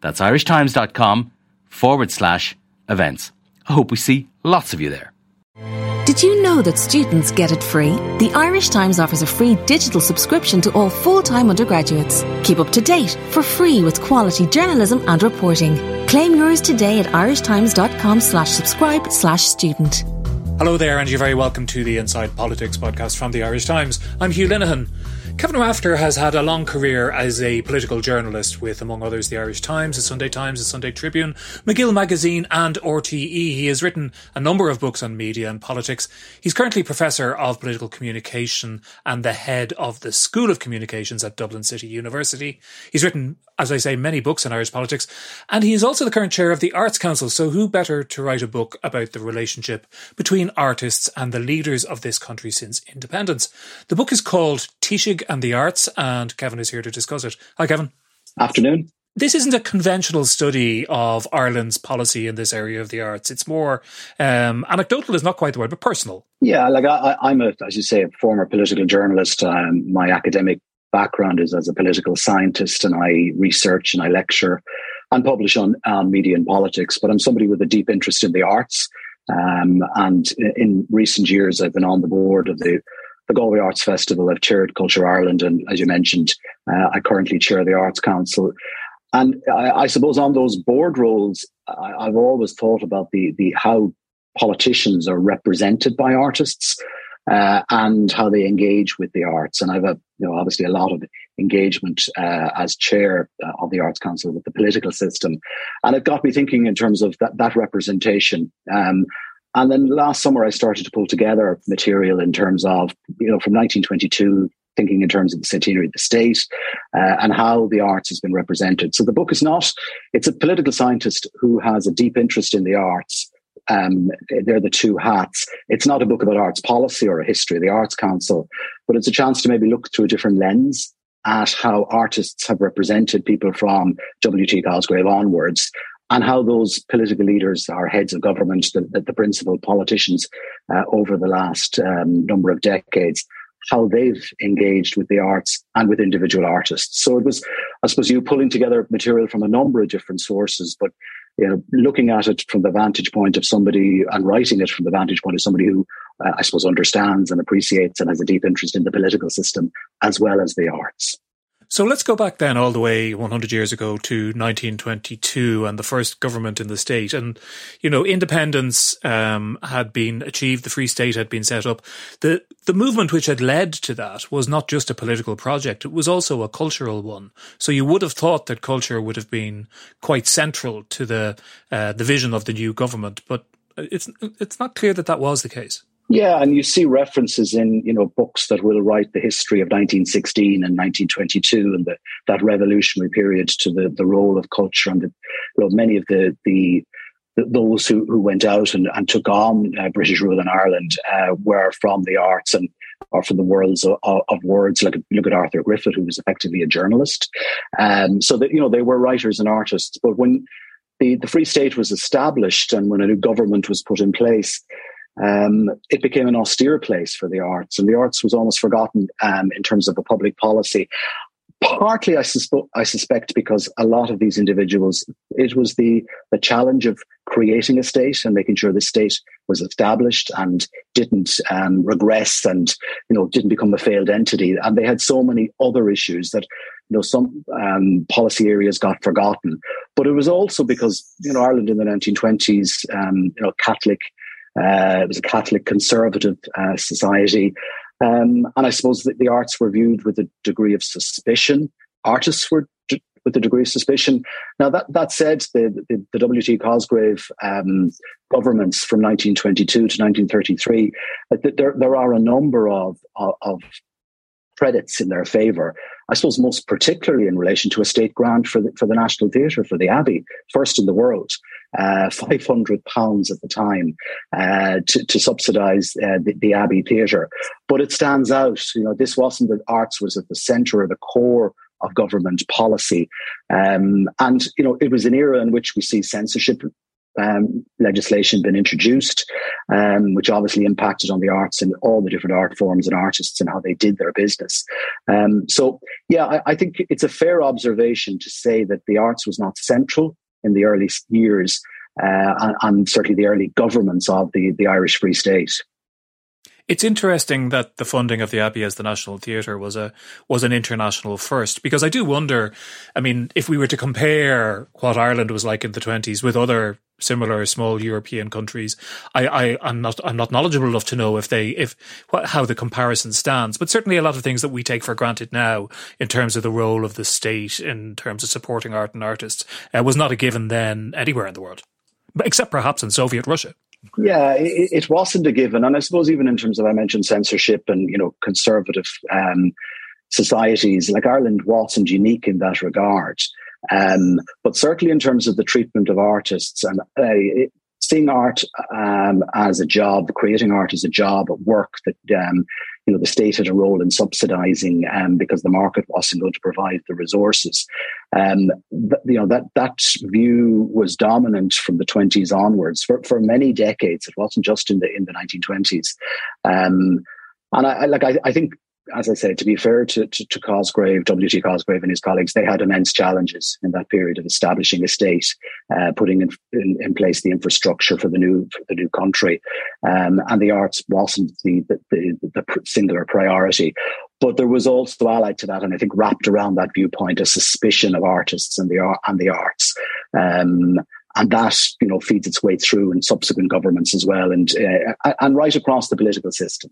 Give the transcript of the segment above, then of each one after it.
That's irishtimes.com forward slash events. I hope we see lots of you there. Did you know that students get it free? The Irish Times offers a free digital subscription to all full-time undergraduates. Keep up to date for free with quality journalism and reporting. Claim yours today at irishtimes.com slash subscribe slash student. Hello there, and you're very welcome to the Inside Politics podcast from the Irish Times. I'm Hugh Linehan. Kevin Rafter has had a long career as a political journalist with, among others, the Irish Times, the Sunday Times, the Sunday Tribune, Magill Magazine, and RTE. He has written a number of books on media and politics. He's currently Professor of Political Communication and the head of the School of Communications at Dublin City University. He's written as I say, many books on Irish politics. And he is also the current chair of the Arts Council. So who better to write a book about the relationship between artists and the leaders of this country since independence? The book is called Taoisigh and the Arts, and Kevin is here to discuss it. Hi, Kevin. Afternoon. This isn't a conventional study of Ireland's policy in this area of the arts. It's more um, anecdotal, is not quite the word, but personal. Yeah, like I, am a, as you say, a former political journalist. Um, my academic background is as a political scientist and I research and I lecture and publish on um, media and politics, but I'm somebody with a deep interest in the arts. Um, and in recent years, I've been on the board of the, the Galway Arts Festival. I've chaired Culture Ireland. And as you mentioned, uh, I currently chair the Arts Council. And I, I suppose on those board roles, I, have always thought about the, the how politicians are represented by artists uh, and how they engage with the arts. And I've a, you know, obviously a lot of engagement uh, as chair uh, of the Arts Council with the political system, and it got me thinking in terms of that, that representation. Um, and then last summer, I started to pull together material in terms of, you know, from 1922 thinking in terms of the centenary of the state uh, and how the arts has been represented. So the book is not, it's a political scientist who has a deep interest in the arts um, they're the two hats. It's not a book about arts policy or a history of the Arts Council, but it's a chance to maybe look through a different lens at how artists have represented people from W.T. Cosgrave onwards and how those political leaders are heads of government, the, the, the principal politicians uh, over the last um, number of decades, how they've engaged with the arts and with individual artists. So it was, I suppose, you pulling together material from a number of different sources, but you know, looking at it from the vantage point of somebody and writing it from the vantage point of somebody who, uh, I suppose, understands and appreciates and has a deep interest in the political system as well as the arts. So let's go back then all the way 100 years ago to 1922 and the first government in the state. And, you know, independence um, had been achieved, the Free State had been set up. The, the movement which had led to that was not just a political project, it was also a cultural one. So you would have thought that culture would have been quite central to the, uh, the vision of the new government, but it's, it's not clear that that was the case. Yeah, and you see references in you know books that will write the history of 1916 and 1922 and the, that revolutionary period to the, the role of culture and the, you know, many of the the those who, who went out and, and took on uh, British rule in Ireland uh, were from the arts and or from the worlds of, of, words. Like look at Arthur Griffith, who was effectively a journalist. Um, so that you know they were writers and artists. But when the, the Free State was established and when a new government was put in place, um, it became an austere place for the arts, and the arts was almost forgotten um, in terms of a public policy. Partly, I, suspe- I suspect, because a lot of these individuals, it was the the challenge of creating a state and making sure the state was established and didn't um, regress and you know didn't become a failed entity. And they had so many other issues that you know some um, policy areas got forgotten. But it was also because you know Ireland in the 1920s, um, you know Catholic uh, it was a Catholic conservative uh, society. Um, and I suppose that the arts were viewed with a degree of suspicion. Artists were d- with a degree of suspicion. Now, that, that said, the, the, the W.T. Cosgrave um, governments from 1922 to 1933, uh, there, there are a number of, of, of credits in their favor. I suppose most particularly in relation to a state grant for the, for the National Theatre, for the Abbey, first in the world. Uh, 500 pounds at the time uh, to, to subsidise uh, the, the, Abbey Theatre. But it stands out, you know, this wasn't that arts was at the centre or the core of government policy. Um, and, you know, it was an era in which we see censorship um, legislation been introduced, um, which obviously impacted on the arts and all the different art forms and artists and how they did their business. Um, so, yeah, I, I, think it's a fair observation to say that the arts was not central in the early years uh, and, and certainly the early governments of the, the Irish Free State. It's interesting that the funding of the Abbey as the National Theatre was a was an international first because I do wonder. I mean, if we were to compare what Ireland was like in the twenties with other similar small European countries, I, I I'm not I'm not knowledgeable enough to know if they if what, how the comparison stands. But certainly a lot of things that we take for granted now in terms of the role of the state in terms of supporting art and artists uh, was not a given then anywhere in the world, except perhaps in Soviet Russia. Yeah, it, it, wasn't a given, and I suppose even in terms of I mentioned censorship and you know conservative um, societies, like Ireland wasn't unique in that regard. Um, but certainly in terms of the treatment of artists and uh, it, seeing art um, as a job, creating art as a job, work that um, you know the state had a role in subsidising um, because the market wasn't going to provide the resources. Um, th- you know that that view was dominant from the twenties onwards for, for many decades. It wasn't just in the in the nineteen twenties. Um, and I, I like I, I think as I said, to be fair to, to, to Cosgrave, W.T. Cosgrave and his colleagues, they had immense challenges in that period of establishing a state, uh, putting in, in, in, place the infrastructure for the new for the new country, um, and the arts wasn't the the, the the, singular priority. But there was also allied to that, and I think wrapped around that viewpoint, a suspicion of artists and the and the arts. Um, and that you know feeds its way through in subsequent governments as well, and uh, and right across the political system.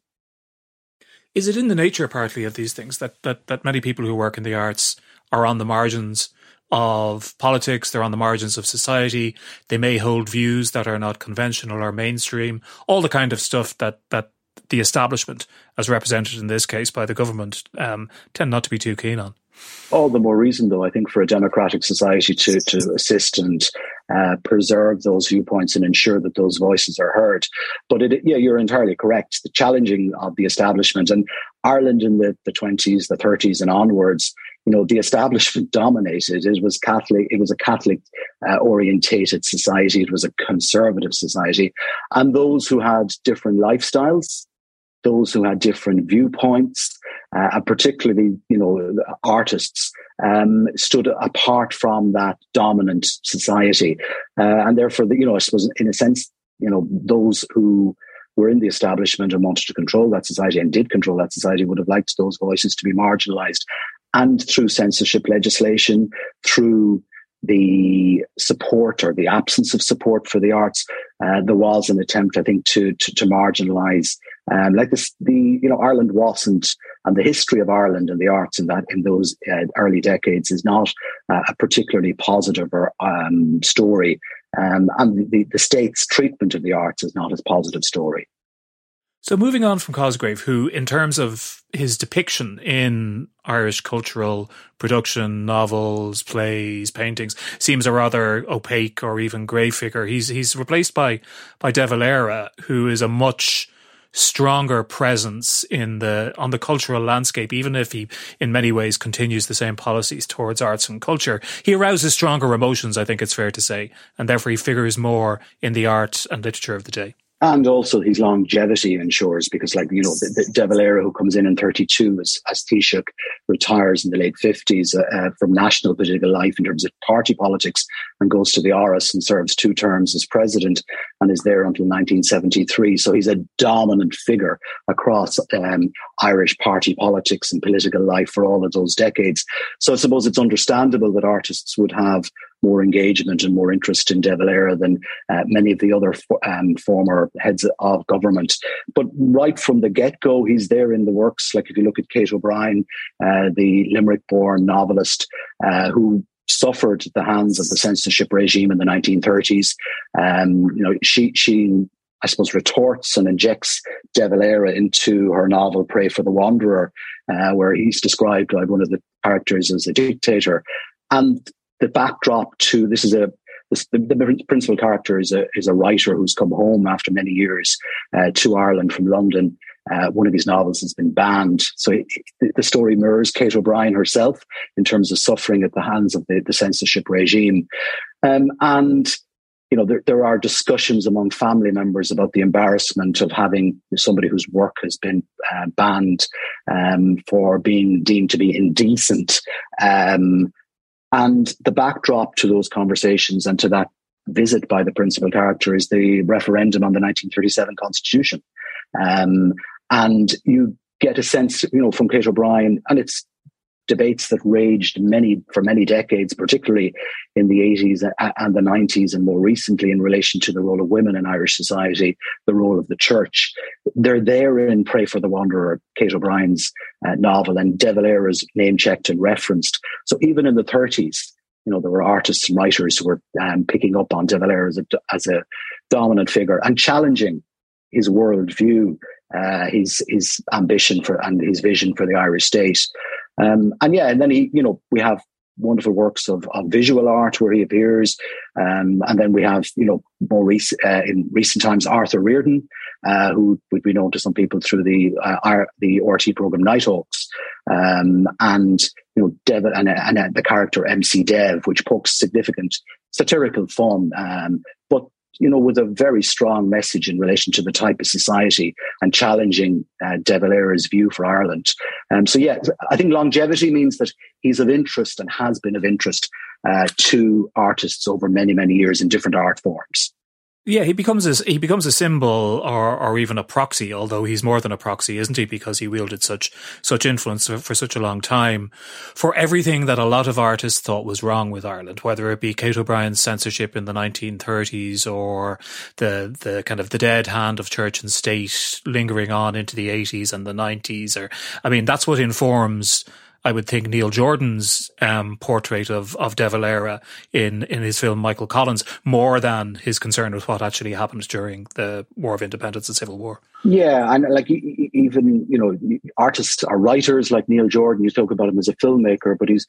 Is it in the nature partly of these things that, that, that many people who work in the arts are on the margins of politics, they're on the margins of society, they may hold views that are not conventional or mainstream, all the kind of stuff that, that the establishment, as represented in this case by the government, um, tend not to be too keen on. All the more reason, though, I think, for a democratic society to, to assist and uh, preserve those viewpoints and ensure that those voices are heard. But it, yeah, you're entirely correct. The challenging of the establishment and Ireland in the, the 20s, the 30s, and onwards, you know, the establishment dominated. It was Catholic. It was a Catholic uh, orientated society. It was a conservative society, and those who had different lifestyles those who had different viewpoints, uh, and particularly, you know, artists, um, stood apart from that dominant society. Uh, and therefore, the, you know, I suppose in a sense, you know, those who were in the establishment and wanted to control that society and did control that society would have liked those voices to be marginalized. And through censorship legislation, through the support or the absence of support for the arts, uh, there was an attempt, I think, to to, to marginalise. Um, like this, the you know Ireland wasn't, and the history of Ireland and the arts in that in those uh, early decades is not uh, a particularly positive or um, story, um, and the the state's treatment of the arts is not as positive story. So moving on from Cosgrave, who, in terms of his depiction in Irish cultural production, novels, plays, paintings, seems a rather opaque or even grey figure. He's he's replaced by by De Valera, who is a much stronger presence in the on the cultural landscape, even if he in many ways continues the same policies towards arts and culture. He arouses stronger emotions, I think it's fair to say, and therefore he figures more in the art and literature of the day and also his longevity ensures because like you know the, the De Valera who comes in in 32 as, as Taoiseach retires in the late 50s uh, uh, from national political life in terms of party politics and goes to the Áras and serves two terms as president and is there until 1973 so he's a dominant figure across um, Irish party politics and political life for all of those decades. So I suppose it's understandable that artists would have more engagement and more interest in De Valera than uh, many of the other um, former heads of government. But right from the get go, he's there in the works. Like if you look at Kate O'Brien, uh, the Limerick born novelist uh, who suffered at the hands of the censorship regime in the 1930s. Um, you know, she she I suppose, retorts and injects De Valera into her novel Pray for the Wanderer, uh, where he's described like one of the characters as a dictator. And the backdrop to this is a the, the, principal character is a is a writer who's come home after many years uh, to Ireland from London. Uh, one of his novels has been banned, so the story mirrors Kate O'Brien herself in terms of suffering at the hands of the, the censorship regime, um, and you know there, there are discussions among family members about the embarrassment of having somebody whose work has been uh, banned um, for being deemed to be indecent. Um, and the backdrop to those conversations and to that visit by the principal character is the referendum on the 1937 Constitution. Um, and you get a sense, you know, from Kate O'Brien, and it's debates that raged many for many decades, particularly in the 80s and the 90s, and more recently in relation to the role of women in Irish society, the role of the church. They're there in Pray for the Wanderer, Kate O'Brien's uh, novel, and De Valera's name checked and referenced. So even in the 30s, you know, there were artists and writers who were um, picking up on De Valera as a, as a dominant figure and challenging his worldview, uh, his his ambition for and his vision for the Irish state. Um, and yeah, and then he, you know, we have wonderful works of, of visual art where he appears. Um, and then we have, you know, more recent, uh, in recent times, Arthur Riordan, uh, who would be known to some people through the uh, the RT program Nighthawks, um, and you know, Dev and, and the character MC Dev, which pokes significant satirical fun, um, but you know, with a very strong message in relation to the type of society and challenging uh, De Valera's view for Ireland. Um, so, yeah, I think longevity means that he's of interest and has been of interest uh, to artists over many, many years in different art forms. Yeah, he becomes a, he becomes a symbol or or even a proxy, although he's more than a proxy, isn't he? Because he wielded such such influence for, for such a long time for everything that a lot of artists thought was wrong with Ireland, whether it be Kate O'Brien's censorship in the 1930s or the the kind of the dead hand of church and state lingering on into the 80s and the 90s. Or I mean, that's what informs I would think Neil Jordan's um, portrait of of De Valera in in his film Michael Collins more than his concern with what actually happened during the War of Independence and Civil War. Yeah, and like even you know artists or writers like Neil Jordan, you talk about him as a filmmaker, but he's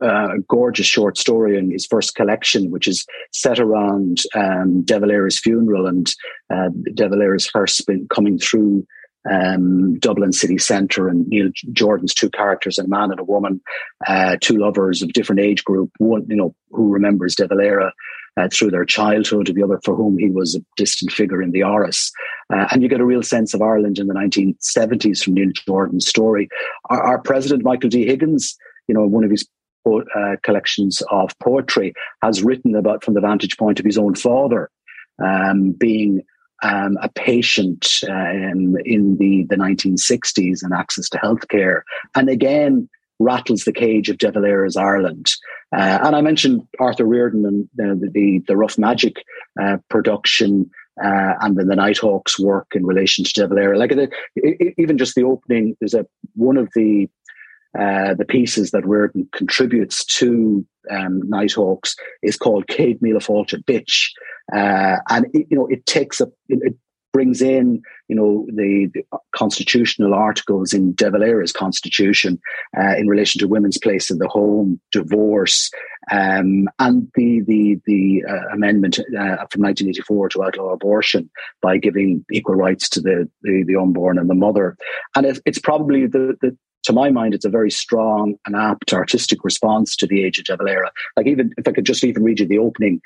uh, a gorgeous short story in his first collection, which is set around um, De Valera's funeral and uh, De Valera's hearse coming through um, Dublin city centre and Neil Jordan's two characters, a man and a woman, uh, two lovers of different age group, one, you know, who remembers De Valera uh, through their childhood, the other for whom he was a distant figure in the Áras. Uh, and you get a real sense of Ireland in the 1970s from Neil Jordan's story. Our, our president, Michael D. Higgins, you know, one of his uh, collections of poetry, has written about from the vantage point of his own father um, being um, a patient um, in the, the 1960s and access to healthcare. And again, rattles the cage of De Valera's Ireland. Uh, and I mentioned Arthur Riordan and the, the, the Rough Magic uh, production uh, and then the Nighthawks work in relation to De Valera. Like even just the opening, there's a one of the uh, the pieces that Riordan contributes to um, Nighthawks is called Céad Míle Fáilte Bitch, uh, and it, you know it takes a it, brings in you know the, the, constitutional articles in De Valera's constitution uh, in relation to women's place in the home, divorce, um, and the the the uh, amendment uh, from 1984 to outlaw abortion by giving equal rights to the the, the unborn and the mother. And it, it's probably the, the to my mind, it's a very strong and apt artistic response to the age of De Valera. Like even if I could just even read you the opening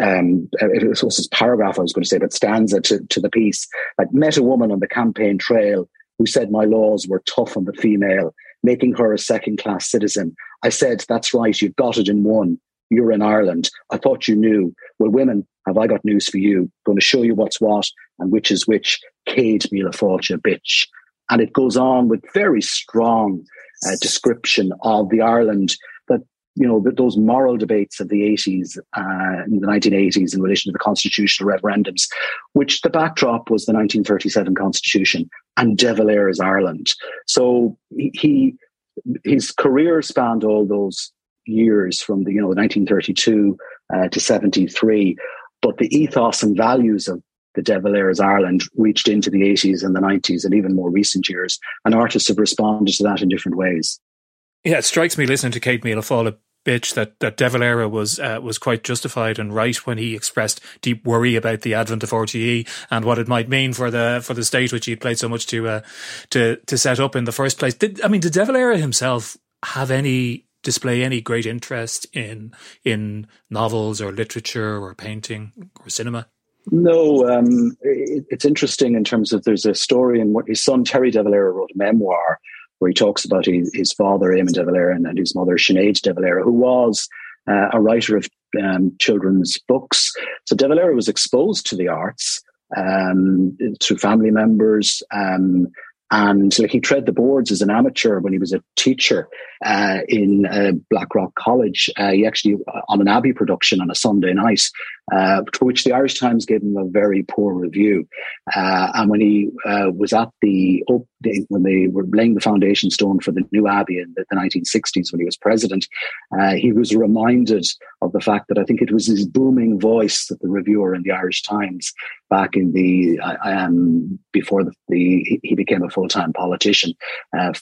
um, it was this paragraph I was going to say, but stanza to, to the piece. Like met a woman on the campaign trail who said my laws were tough on the female, making her a second class citizen. I said, that's right, you've got it in one. You're in Ireland. I thought you knew. Well, women, have I got news for you? Going to show you what's what and which is which. Céad Míle Fáilte, bitch. And it goes on with very strong uh, description of the Ireland you know, those moral debates of the 80s, uh, the 1980s in relation to the constitutional referendums, which the backdrop was the 1937 constitution and De Valera's Ireland. So he, his career spanned all those years from the, you know, 1932 uh, to 73 but the ethos and values of the De Valera's Ireland reached into the 80s and the 90s and even more recent years. And artists have responded to that in different ways. Yeah, it strikes me listening to Céad Míle bitch that that De Valera was uh, was quite justified and right when he expressed deep worry about the advent of RTE and what it might mean for the for the state which he played so much to uh, to to set up in the first place. Did I mean did De Valera himself have any display any great interest in in novels or literature or painting or cinema? No, um, it, it's interesting in terms of there's a story in what his son Terry De Valera wrote a memoir where he talks about his, his father Eamon De Valera and, and his mother Sinead De Valera, who was uh, a writer of um, children's books. So De Valera was exposed to the arts um, through family members. Um, and like he tread the boards as an amateur when he was a teacher uh, in uh, Blackrock College. Uh, he actually uh, on an Abbey production on a Sunday night, uh, to which the Irish Times gave him a very poor review. Uh, and when he was at the opening, when they were laying the foundation stone for the new Abbey in the, the 1960s, when he was president, he was reminded of the fact that I think it was his booming voice that the reviewer in the Irish Times back in the um, before the, the he became a full time politician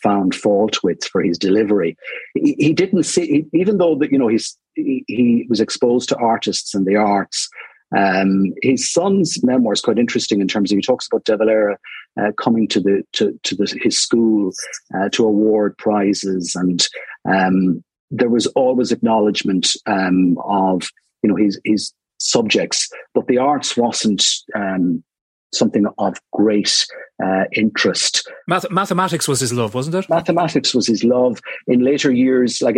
found fault with for his delivery he, he didn't see, even though that you know he's he, he, was exposed to artists and the arts. Um, his son's memoir is quite interesting in terms of he talks about De Valera uh, coming to the to, to the, his school uh, to award prizes, and um, there was always acknowledgement um, of you know his his subjects, but the arts wasn't um, something of great uh, interest. Math- mathematics was his love, wasn't it? Mathematics was his love. In later years, like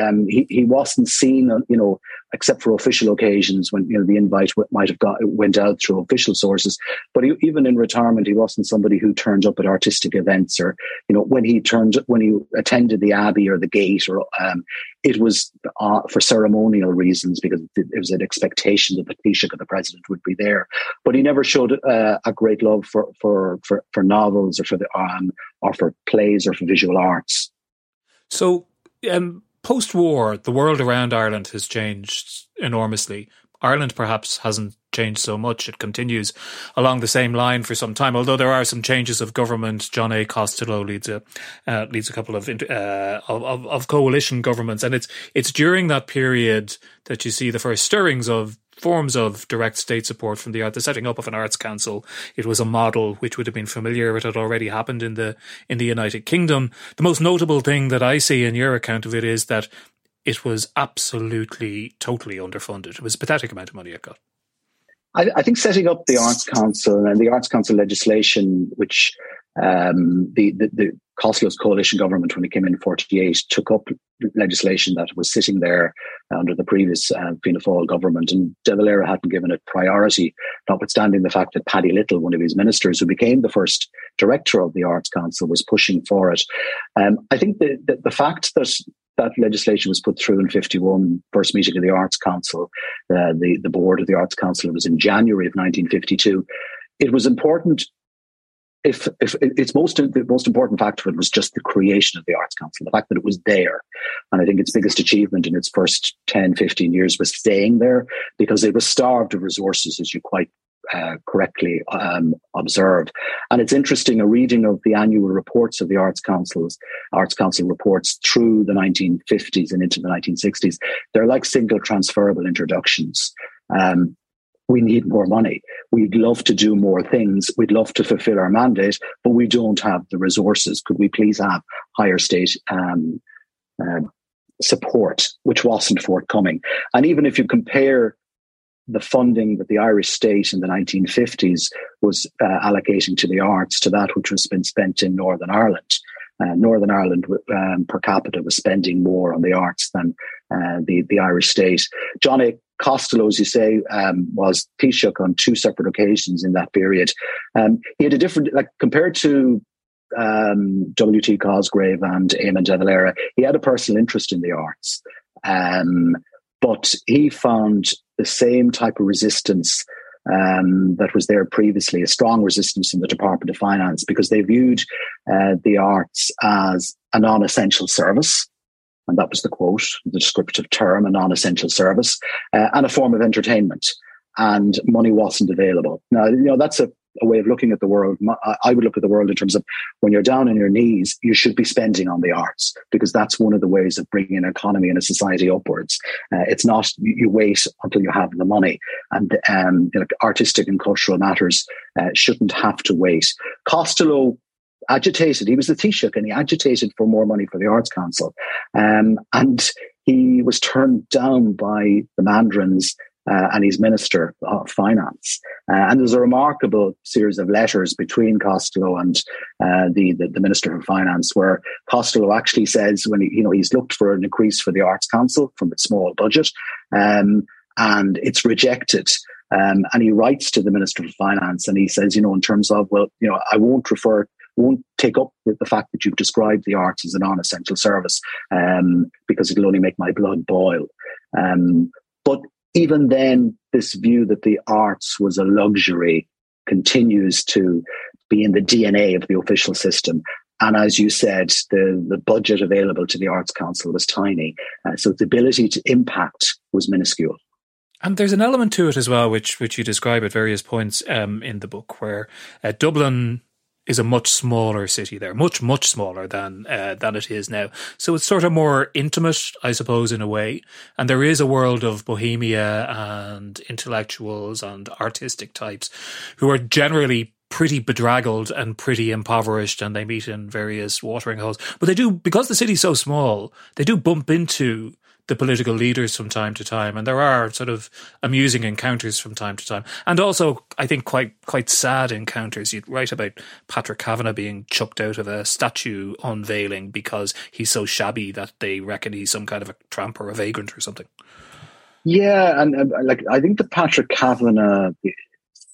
um, he he wasn't seen, uh, you know, except for official occasions when you know the invite might have got went out through official sources. But he, even in retirement, he wasn't somebody who turned up at artistic events or you know when he turned when he attended the abbey or the gate or um, it was uh, for ceremonial reasons because it was an expectation that the Taoiseach of the president would be there. But he never showed uh, a great love for for for, for novels or for the um, or for plays or for visual arts. So. Um, post war, the world around Ireland has changed enormously. Ireland perhaps hasn't changed so much. It continues along the same line for some time, although there are some changes of government. John A. Costello leads a uh, leads a couple of, uh, of of coalition governments, and it's it's during that period that you see the first stirrings of forms of direct state support from the art, the setting up of an arts council. It was a model which would have been familiar. It had already happened in the in the United Kingdom. The most notable thing that I see in your account of it is that it was absolutely, totally underfunded. It was a pathetic amount of money it got. I, I think setting up the Arts Council and the Arts Council legislation, which um, the, the, the Costello's coalition government, when it came in 48, took up legislation that was sitting there under the previous uh, Fianna Fáil government, and De Valera hadn't given it priority, notwithstanding the fact that Paddy Little, one of his ministers, who became the first director of the Arts Council, was pushing for it. Um, I think the, the, the fact that that legislation was put through in 51, first meeting of the Arts Council, uh, the, the board of the Arts Council, it was in January of 1952. It was important if, if its most the most important factor of it was just the creation of the Arts Council, the fact that it was there. And I think its biggest achievement in its first 10, 15 years was staying there because it was starved of resources, as you quite uh, correctly um, observe. And it's interesting a reading of the annual reports of the Arts Councils, Arts Council reports through the 1950s and into the 1960s. They're like single transferable introductions. Um, we need more money. We'd love to do more things. We'd love to fulfill our mandate, but we don't have the resources. Could we please have higher state um, uh, support, which wasn't forthcoming? And even if you compare the funding that the Irish state in the 1950s was uh, allocating to the arts to that which was been spent in Northern Ireland, uh, Northern Ireland um, per capita was spending more on the arts than uh, the the Irish state. John A. Costello, as you say, um, was Taoiseach on two separate occasions in that period. Um, he had a different, like compared to um, W.T. Cosgrave and Eamon De Valera, he had a personal interest in the arts. Um, but he found the same type of resistance um, that was there previously, a strong resistance in the Department of Finance because they viewed uh, the arts as a non essential service. And that was the quote, the descriptive term, a non essential service, uh, and a form of entertainment. And money wasn't available. Now, you know, that's a a way of looking at the world. I would look at the world in terms of when you're down on your knees, you should be spending on the arts because that's one of the ways of bringing an economy and a society upwards. Uh, it's not you wait until you have the money, and um, you know, artistic and cultural matters uh, shouldn't have to wait. Costello agitated. He was the Taoiseach and he agitated for more money for the Arts Council. Um, and he was turned down by the Mandarins uh, and his Minister of Finance. Uh, and there's a remarkable series of letters between Costello and uh, the, the, the Minister of Finance, where Costello actually says when he, you know he's looked for an increase for the Arts Council from its small budget, um, and it's rejected. Um, and he writes to the Minister of Finance and he says, you know, in terms of, well, you know, I won't refer won't take up with the fact that you've described the arts as a non-essential service um, because it'll only make my blood boil. Um, but even then, this view that the arts was a luxury continues to be in the DNA of the official system. And as you said, the, the budget available to the Arts Council was tiny. Uh, so the ability to impact was minuscule. And there's an element to it as well, which which you describe at various points um, in the book, where uh, Dublin is a much smaller city there, much much smaller than uh, than it is now. So it's sort of more intimate, I suppose, in a way. And there is a world of bohemia and intellectuals and artistic types who are generally pretty bedraggled and pretty impoverished and they meet in various watering holes. But they do, because the city's so small, they do bump into the political leaders from time to time, and there are sort of amusing encounters from time to time, and also I think quite quite sad encounters. You write about Patrick Kavanagh being chucked out of a statue unveiling because he's so shabby that they reckon he's some kind of a tramp or a vagrant or something. Yeah, and, and like I think the Patrick Kavanagh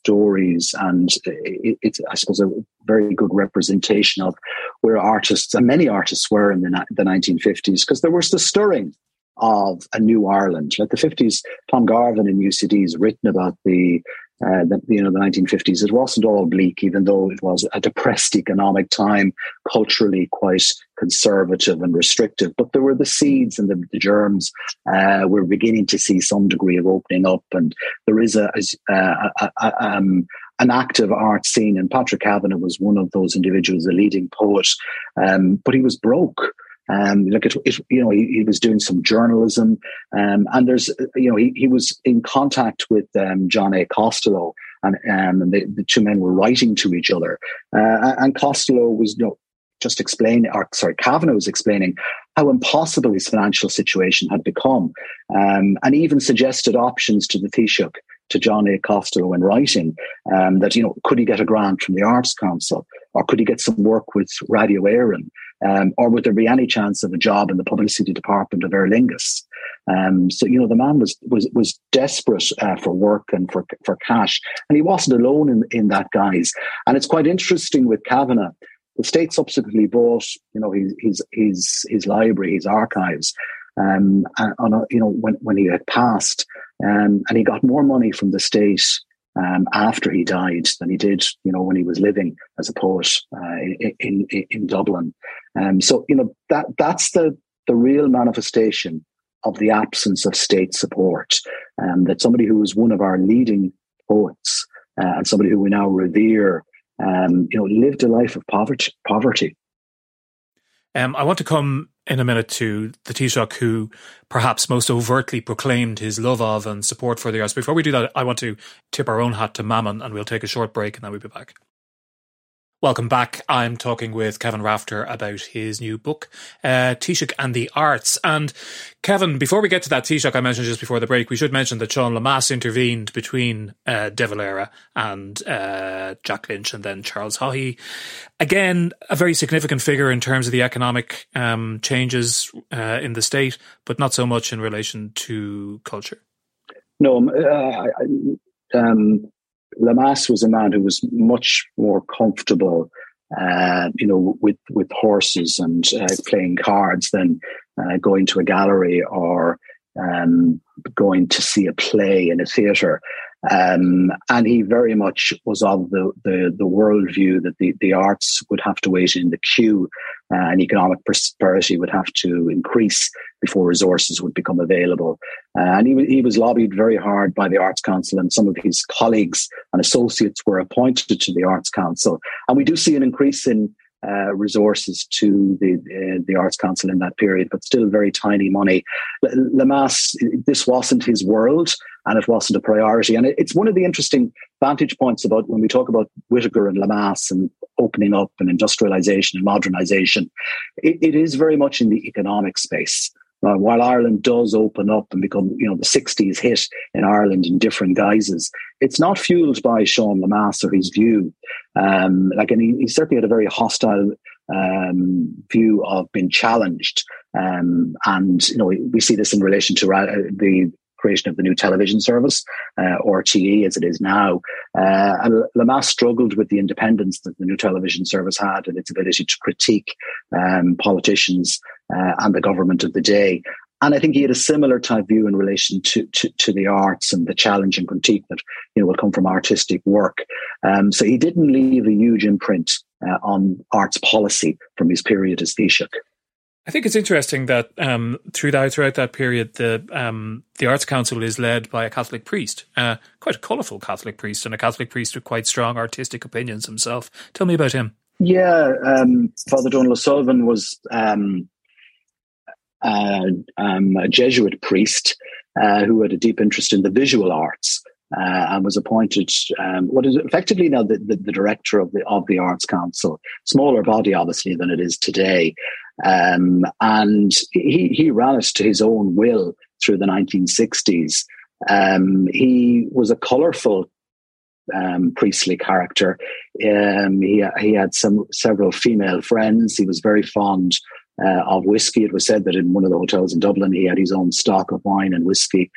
stories and it, it's i suppose a very good representation of where artists and many artists were in the, the 1950s because there was the stirring of a new Ireland. Like the 50s, Tom Garvin in UCD has written about the, uh, the, you know, the 1950s. It wasn't all bleak, even though it was a depressed economic time, culturally quite conservative and restrictive. But there were the seeds and the, the germs. Uh, we're beginning to see some degree of opening up, and there is a, a, a, a um, an active art scene. And Patrick Kavanagh was one of those individuals, a leading poet, um, but he was broke. Um, look at it, you know, he, he, was doing some journalism, um, and there's, you know, he, he was in contact with um, John A. Costello, and, um, and the, the, two men were writing to each other. Uh, and Costello was, you know, just explaining, or sorry, Kavanagh was explaining how impossible his financial situation had become, um, and even suggested options to the Taoiseach to John A. Costello in writing um, that, you know, could he get a grant from the Arts Council or could he get some work with Radio Éireann? Um, or would there be any chance of a job in the publicity department of Aer Lingus? Um, so you know the man was was was desperate uh, for work and for for cash, and he wasn't alone in in that guise. And it's quite interesting with Kavanagh. The state subsequently bought, you know, his his his, his library, his archives, um, on a, you know when when he had passed, um, and he got more money from the state um, after he died than he did, you know, when he was living as a poet uh, in, in, in Dublin. Um, so you know that that's the the real manifestation of the absence of state support. Um, that somebody who was one of our leading poets uh, and somebody who we now revere, um, you know, lived a life of poverty. Poverty. Um, I want to come in a minute to the Taoiseach who perhaps most overtly proclaimed his love of and support for the arts. Before we do that, I want to tip our own hat to Mammon and we'll take a short break and then we'll be back. Welcome back. I'm talking with Kevin Rafter about his new book, uh, Taoisigh and the Arts. And Kevin, before we get to that Taoiseach I mentioned just before the break, we should mention that Sean Lemass intervened between uh, De Valera and uh, Jack Lynch and then Charles Haughey. Again, a very significant figure in terms of the economic um, changes uh, in the state, but not so much in relation to culture. No, um, um, was a man who was much more comfortable, uh, you know, with with horses and uh, playing cards than uh, going to a gallery or um, going to see a play in a theatre. Um, and he very much was of the, the, the worldview that the, the arts would have to wait in the queue uh, and economic prosperity would have to increase before resources would become available. Uh, and he, he was lobbied very hard by the Arts Council, and some of his colleagues and associates were appointed to the Arts Council. And we do see an increase in uh, resources to the uh, the Arts Council in that period, but still very tiny money. Lemass, this wasn't his world, and it wasn't a priority. And it's one of the interesting vantage points about when we talk about Whitaker and Lemass and opening up and industrialization and modernization. it, it is very much in the economic space. Uh, while Ireland does open up and become, you know, the 60s hit in Ireland in different guises, it's not fueled by Sean Lemass or his view. Um, like, and he, he, certainly had a very hostile um, view of being challenged. Um, and, you know, we, we, see this in relation to uh, the creation of the new television service, uh, RTE as it is now. Uh, and Lemass struggled with the independence that the new television service had and its ability to critique um, politicians uh, and the government of the day. And I think he had a similar type view in relation to, to, to, the arts and the challenge and critique that you know will come from artistic work. Um, so he didn't leave a huge imprint uh, on arts policy from his period as Taoiseach. I think it's interesting that um, throughout throughout that period, the um, the Arts Council is led by a Catholic priest, uh, quite a colourful Catholic priest, and a Catholic priest with quite strong artistic opinions himself. Tell me about him. Yeah, um, Father Donal O'Sullivan was um, uh, um, a Jesuit priest uh, who had a deep interest in the visual arts. Uh, and was appointed um, what is effectively now the, the, the, director of the of the Arts Council, smaller body obviously than it is today, um, and he he ran it to his own will through the 1960s. Um, he was a colourful um, priestly character. Um, he he had some several female friends. He was very fond uh, of whiskey. It was said that in one of the hotels in Dublin, he had his own stock of wine and whiskey.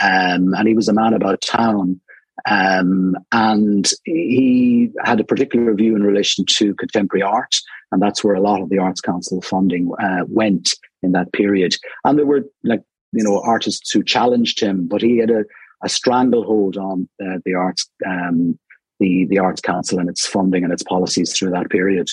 Um, and he was a man about town. Um, and he had a particular view in relation to contemporary art. And that's where a lot of the Arts Council funding uh, went in that period. And there were like, you know, artists who challenged him, but he had a, a stranglehold on uh, the arts, um, the, the Arts Council and its funding and its policies through that period.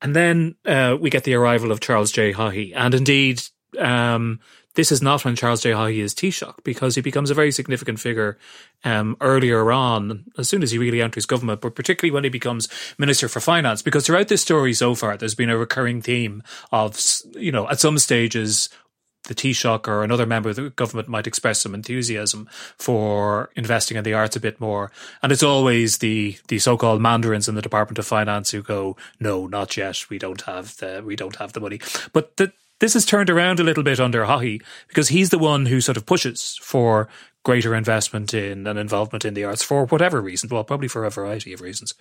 And then uh, we get the arrival of Charles J. Haughey. And indeed, um, this is not when Charles J. Haughey is Taoiseach because he becomes a very significant figure um, earlier on, as soon as he really enters government, but particularly when he becomes Minister for Finance. Because throughout this story so far, there's been a recurring theme of, you know, at some stages, the Taoiseach or another member of the government might express some enthusiasm for investing in the arts a bit more. And it's always the, the so-called mandarins in the Department of Finance who go, no, not yet. We don't have the, we don't have the money. But the, this has turned around a little bit under Haughey because he's the one who sort of pushes for greater investment in and involvement in the arts for whatever reason. Well, probably for a variety of reasons.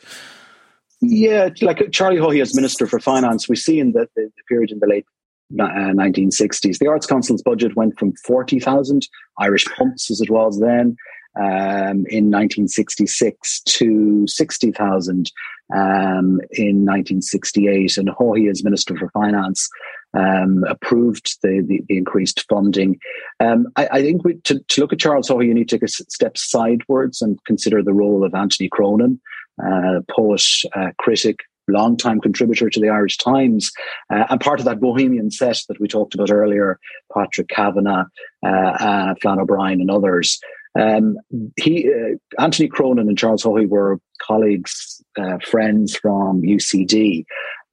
Yeah, like Charlie Haughey as Minister for Finance, we see in the, the period in the late 1960s. Uh, the Arts Council's budget went from 40,000 Irish punts, as it was then, um, in 1966 to 60,000 um, in 1968. And Haughey, as Minister for Finance, um, approved the, the, the, increased funding. Um, I, I, think we, to, to, look at Charles Haughey, you need to take a step sidewards and consider the role of Anthony Cronin, uh, poet, uh, critic, long-time contributor to the Irish Times, uh, and part of that bohemian set that we talked about earlier, Patrick Kavanagh, uh, uh, Flann O'Brien, and others. Um, he, uh, Anthony Cronin and Charles Haughey were colleagues, uh, friends from UCD.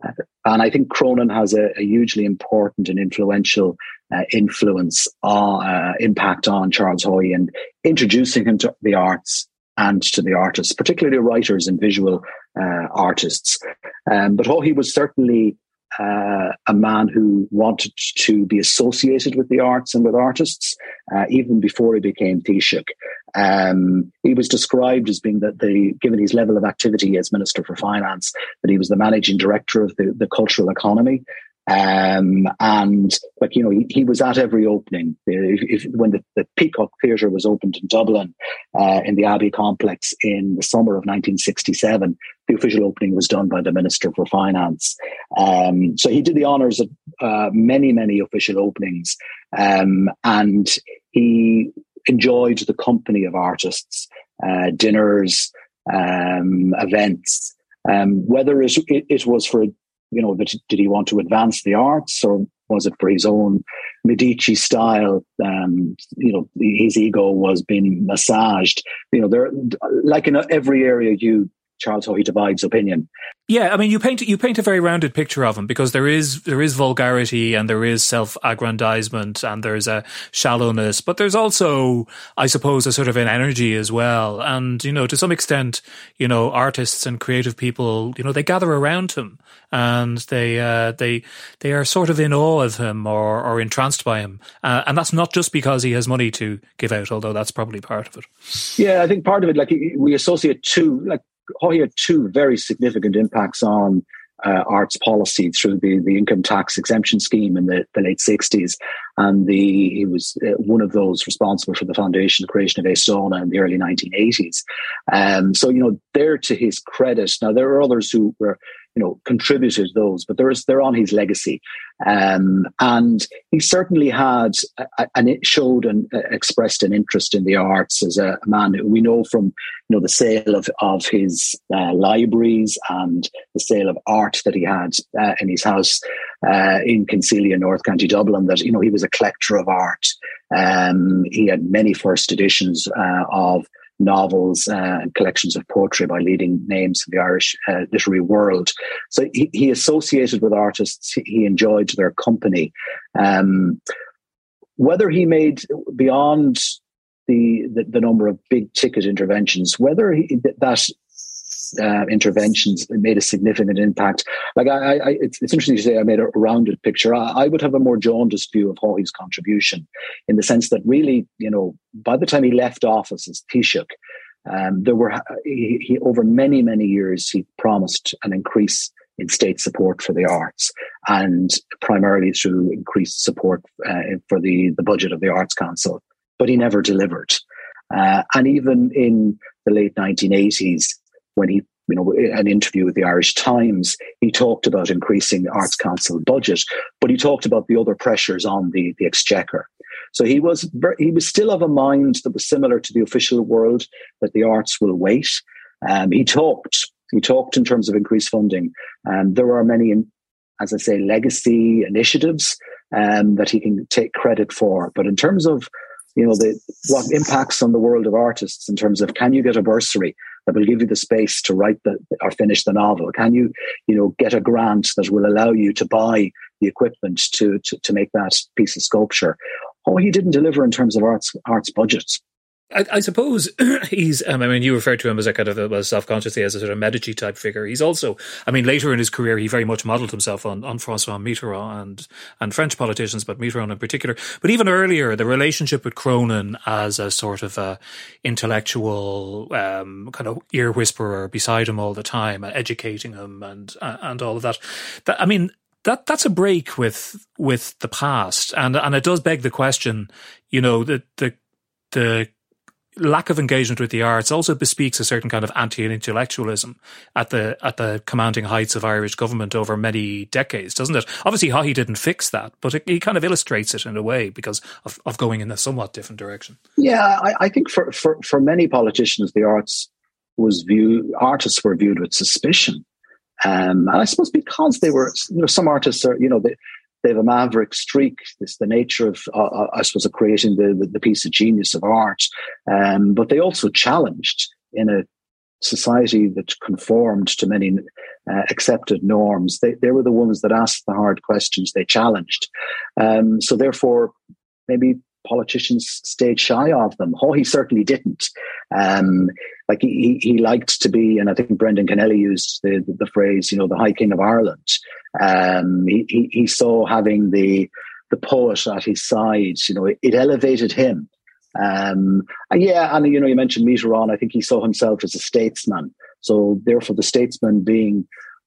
Uh, and I think Cronin has a, a hugely important and influential influence, on, impact on Charles Haughey and introducing him to the arts and to the artists, particularly writers and visual uh, artists. Um, but Haughey was certainly uh, a man who wanted to be associated with the arts and with artists, uh, even before he became Taoiseach. Um, he was described as being that the, given his level of activity as Minister for Finance, that he was the managing director of the, the cultural economy. Um, and like you know, he, he, was at every opening. If, if, when the, the, Peacock Theatre was opened in Dublin, uh, in the Abbey complex in the summer of 1967, the official opening was done by the Minister for Finance. Um, so he did the honours of uh, many, many official openings, um, and he enjoyed the company of artists, uh, dinners, um, events. Um, whether it, it, it was for you know, did he want to advance the arts or Was it for his own Medici style? Um, you know, his ego was being massaged. You know, there, like in every area you Charles Haughey divides opinion. Yeah, I mean, you paint you paint a very rounded picture of him because there is there is vulgarity and there is self aggrandizement and there's a shallowness, but there's also, I suppose, a sort of an energy as well. And you know, to some extent, you know, artists and creative people, you know, they gather around him and they uh, they they are sort of in awe of him or or entranced by him, uh, and that's not just because he has money to give out, although that's probably part of it. Yeah, I think part of it, like we associate two, like Haughey had two very significant impacts on uh, arts policy through the, the income tax exemption scheme in the, the late 60s. And the, he was uh, one of those responsible for the foundation, the creation of Aosdána in the early 1980s. Um, so, you know, there to his credit. Now, there are others who were you know, contributed those, but there is, they're on his legacy. Um, and he certainly had, and it showed and uh, expressed an interest in the arts as a, man we know from, you know, the sale of, of his uh, libraries and the sale of art that he had uh, in his house uh, in Kinsealy, North County Dublin, that, you know, he was a collector of art. Um, he had many first editions uh, of novels uh, and collections of poetry by leading names in the Irish uh, literary world. So he, he, associated with artists, he enjoyed their company. Um, whether he made beyond the, the, the number of big ticket interventions, whether he, that uh, interventions made a significant impact. Like I, I it's, it's, interesting to say I made a rounded picture. I, I, would have a more jaundiced view of Haughey's contribution, in the sense that really, you know, by the time he left office as Taoiseach, um, there were he, he, over many many years he promised an increase in state support for the arts, and primarily through increased support uh, for the the budget of the Arts Council. But he never delivered. Uh, and even in the late 1980s, when he you know, an interview with the Irish Times, he talked about increasing the Arts Council budget, but he talked about the other pressures on the, the exchequer. So he was he was still of a mind that was similar to the official world that the arts will wait. Um, he talked he talked in terms of increased funding. Um, there are many, as I say, legacy initiatives um, that he can take credit for. But in terms of you know the what impacts on the world of artists in terms of can you get a bursary that will give you the space to write the or finish the novel? Can you, you know, get a grant that will allow you to buy the equipment to to, to make that piece of sculpture? Oh, he didn't deliver in terms of arts arts budgets. I, I, suppose he's. Um, I mean, you referred to him as a kind of self-consciously as a sort of Medici type figure. He's also. I mean, later in his career, he very much modelled himself on on François Mitterrand and and French politicians, but Mitterrand in particular. But even earlier, the relationship with Cronin as a sort of a intellectual um, kind of ear whisperer beside him all the time, educating him and and all of that. That I mean, that that's a break with with the past, and and it does beg the question. You know, the the the lack of engagement with the arts also bespeaks a certain kind of anti-intellectualism at the at the commanding heights of Irish government over many decades, doesn't it? Obviously, Haughey didn't fix that, but it, he kind of illustrates it in a way because of, of going in a somewhat different direction. Yeah, I, I think for, for for many politicians, the arts was viewed artists were viewed with suspicion. Um, and I suppose because they were, you know, some artists are, you know, they, they have a maverick streak. It's the nature of, uh, uh, I suppose, of creating the, the piece of genius of art. Um, but they also challenged in a society that conformed to many uh, accepted norms. They, they were the ones that asked the hard questions. They challenged. Um, so therefore, maybe politicians stayed shy of them. Oh, he certainly didn't. Um, like he, he liked to be, and I think Brendan Kennelly used the, the, the phrase, you know, the High King of Ireland. Um, he, he, he, saw having the the poet at his side, you know, it, it elevated him. Um, and yeah, and you know, you mentioned Mitterrand. I think he saw himself as a statesman. So therefore, the statesman being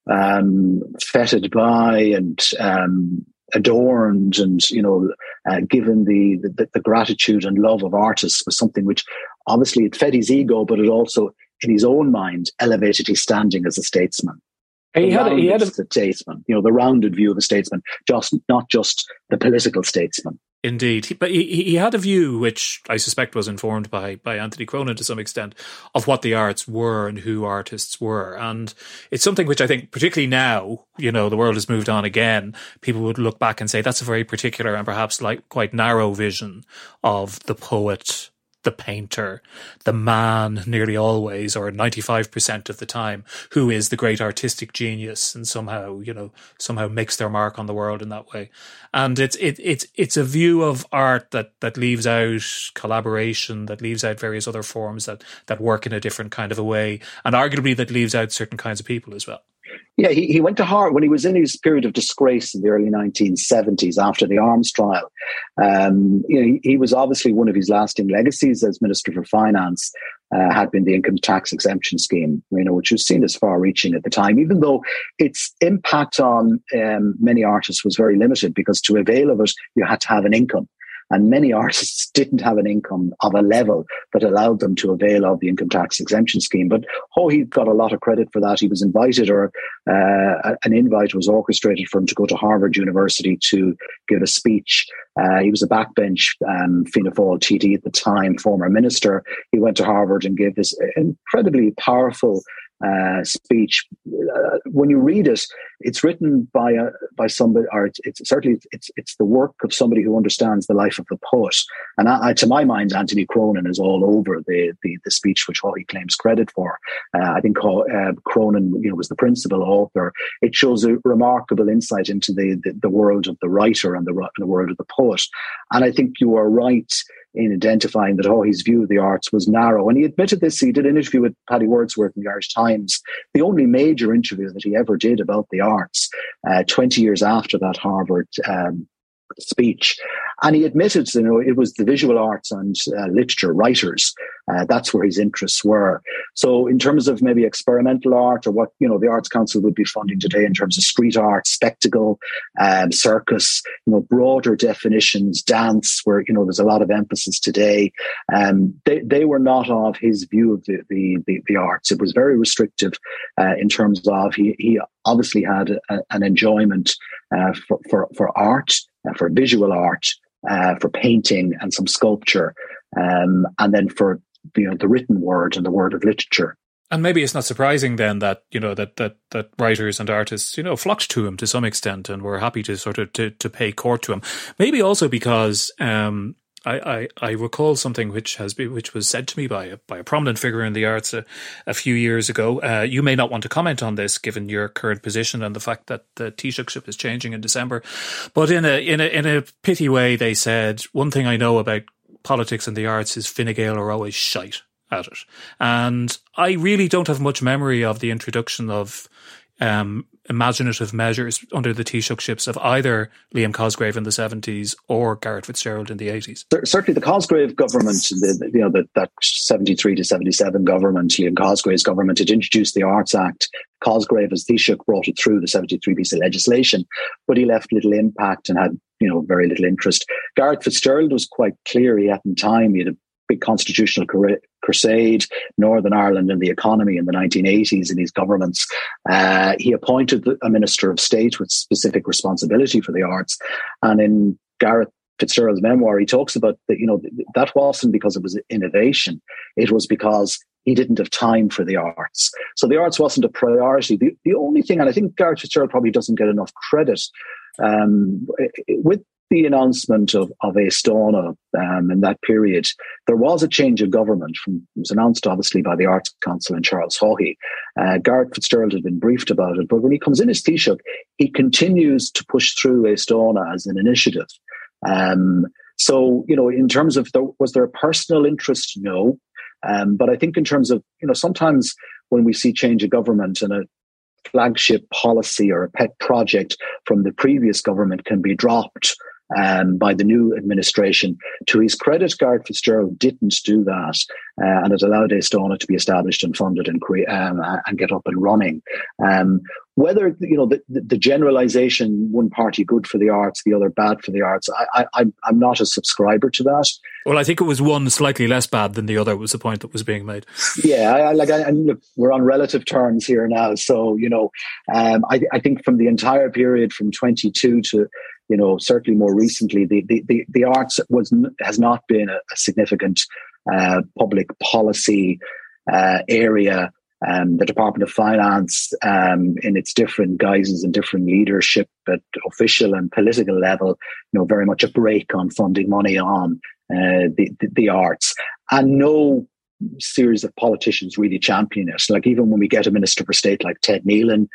um, feted by and um, adorned and you know uh, given the, the, the gratitude and love of artists was something which obviously it fed his ego, but it also in his own mind elevated his standing as a statesman. he had, he had a statesman, you know, the rounded view of a statesman, just not just the political statesman. Indeed, but he, he had a view which I suspect was informed by by Anthony Cronin to some extent of what the arts were and who artists were, and it's something which I think, particularly now, you know, the world has moved on again. People would look back and say that's a very particular and perhaps like quite narrow vision of the poet the painter, the man nearly always, or 95% of the time, who is the great artistic genius and somehow, you know, somehow makes their mark on the world in that way. And it's, it, it's, it's a view of art that, that leaves out collaboration, that leaves out various other forms that, that work in a different kind of a way, and arguably that leaves out certain kinds of people as well. Yeah, he, he went to Harvard when he was in his period of disgrace in the early 1970s after the arms trial. Um, you know, he, he, was obviously one of his lasting legacies as Minister for Finance uh, had been the income tax exemption scheme, you know, which was seen as far-reaching at the time, even though its impact on um, many artists was very limited because to avail of it, you had to have an income. And many artists didn't have an income of a level that allowed them to avail of the income tax exemption scheme. But oh, he got a lot of credit for that. He was invited, or uh, an invite was orchestrated for him to go to Harvard University to give a speech. Uh, he was a backbench um, Fianna Fáil TD at the time, former minister. He went to Harvard and gave this incredibly powerful uh, speech. Uh, when you read it, it's written by a, by somebody, or it's, it's, certainly it's it's the work of somebody who understands the life of the poet. And I, I, to my mind, Anthony Cronin is all over the the, the speech which he claims credit for. Uh, I think uh, Cronin, you know, was the principal author. It shows a remarkable insight into the the, the world of the writer and the, the world of the poet. And I think you are right in identifying that, oh, his view of the arts was narrow. And he admitted this. He did an interview with Paddy Woodworth in the Irish Times, the only major interview that he ever did about the arts, uh, 20 years after that Harvard um, speech. And he admitted, you know, it was the visual arts and uh, literature writers. Uh, that's where his interests were. So, in terms of maybe experimental art or what you know the Arts Council would be funding today in terms of street art, spectacle, um, circus, you know, broader definitions, dance, where you know there's a lot of emphasis today. Um, they they were not of his view of the the, the, the arts. It was very restrictive uh, in terms of he he obviously had a, an enjoyment uh, for, for for art, uh, for visual art, uh, for painting and some sculpture, um, and then for you know the written word and the word of literature. And maybe it's not surprising then that you know that that that writers and artists you know flocked to him to some extent and were happy to sort of to, to pay court to him. Maybe also because um, I, I, I recall something which has been, which was said to me by a, by a prominent figure in the arts a, a few years ago. Uh, you may not want to comment on this, given your current position and the fact that the Taoiseachship is changing in December. But in a in a in a pithy way, they said one thing I know about politics and the arts is Fine Gael are always shite at it, and I really don't have much memory of the introduction of um, imaginative measures under the Taoiseachships of either Liam Cosgrave in the 70s or Garret FitzGerald in the 80s. Certainly the Cosgrave government, the, you know, the, that 73 to 77 government, Liam Cosgrave's government, had introduced the Arts Act. Cosgrave, as Taoiseach, brought it through the 73 piece of legislation, but he left little impact and had you know very little interest. Garret FitzGerald was quite clear. He had in time he had a big constitutional crusade, Northern Ireland and the economy in the 1980s in his governments. Uh, he appointed a minister of state with specific responsibility for the arts. And in Gareth FitzGerald's memoir, he talks about that, you know, that wasn't because it was innovation. It was because he didn't have time for the arts. So the arts wasn't a priority. The, the only thing, and I think Gareth FitzGerald probably doesn't get enough credit, um, with the announcement of, of Aosdána um, in that period, there was a change of government. From, it was announced, obviously, by the Arts Council and Charles Haughey. Uh, Garret FitzGerald had been briefed about it, but when he comes in as Taoiseach, he continues to push through Aosdána as an initiative. Um, so, you know, in terms of the, was there a personal interest? No. Um, but I think in terms of, you know, sometimes when we see change of government and a flagship policy or a pet project from the previous government can be dropped um, by the new administration. To his credit, Garret FitzGerald didn't do that, uh, and it allowed Aosdána to be established and funded and cre- um, and get up and running. Um, whether you know the, the, generalization, one party good for the arts, the other bad for the arts, I, I, I'm not a subscriber to that. Well, I think it was one slightly less bad than the other. Was the point that was being made? Yeah, I, I like. I, look, we're on relative terms here now, so you know, um, I, I think from the entire period from 22 to you know, certainly more recently, the the the, the arts was has not been a, a significant uh, public policy uh, area. Um, the Department of Finance, um, in its different guises and different leadership at official and political level, you know, very much a break on funding money on uh, the, the, the arts, and no series of politicians really champion it. Like even when we get a minister for state like Ted Nealon,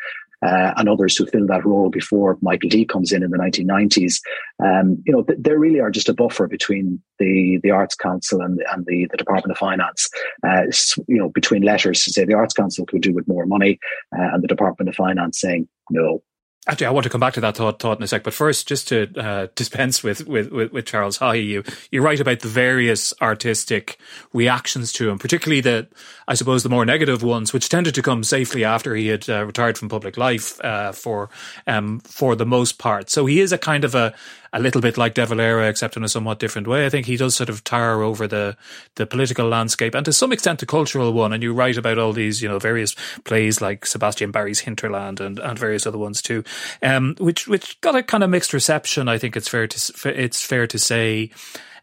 uh, and others who filled that role before Michael D comes in in the 1990s. Um, you know, th- there really are just a buffer between the the Arts Council and, and the, the Department of Finance. Uh, you know, between letters to say the Arts Council could do with more money, uh, and the Department of Finance saying no, Actually, I want to come back to that thought, thought in a sec. But first, just to uh, dispense with, with, with, with Charles Haughey, you, you're right about the various artistic reactions to him, particularly the, I suppose, the more negative ones, which tended to come safely after he had uh, retired from public life uh, for um, for the most part. So he is a kind of a, a little bit like De Valera, except in a somewhat different way. I think he does sort of tower over the the political landscape and to some extent the cultural one. And you write about all these, you know, various plays like Sebastian Barry's Hinterland and, and various other ones too, um, which which got a kind of mixed reception. I think it's fair to it's fair to say.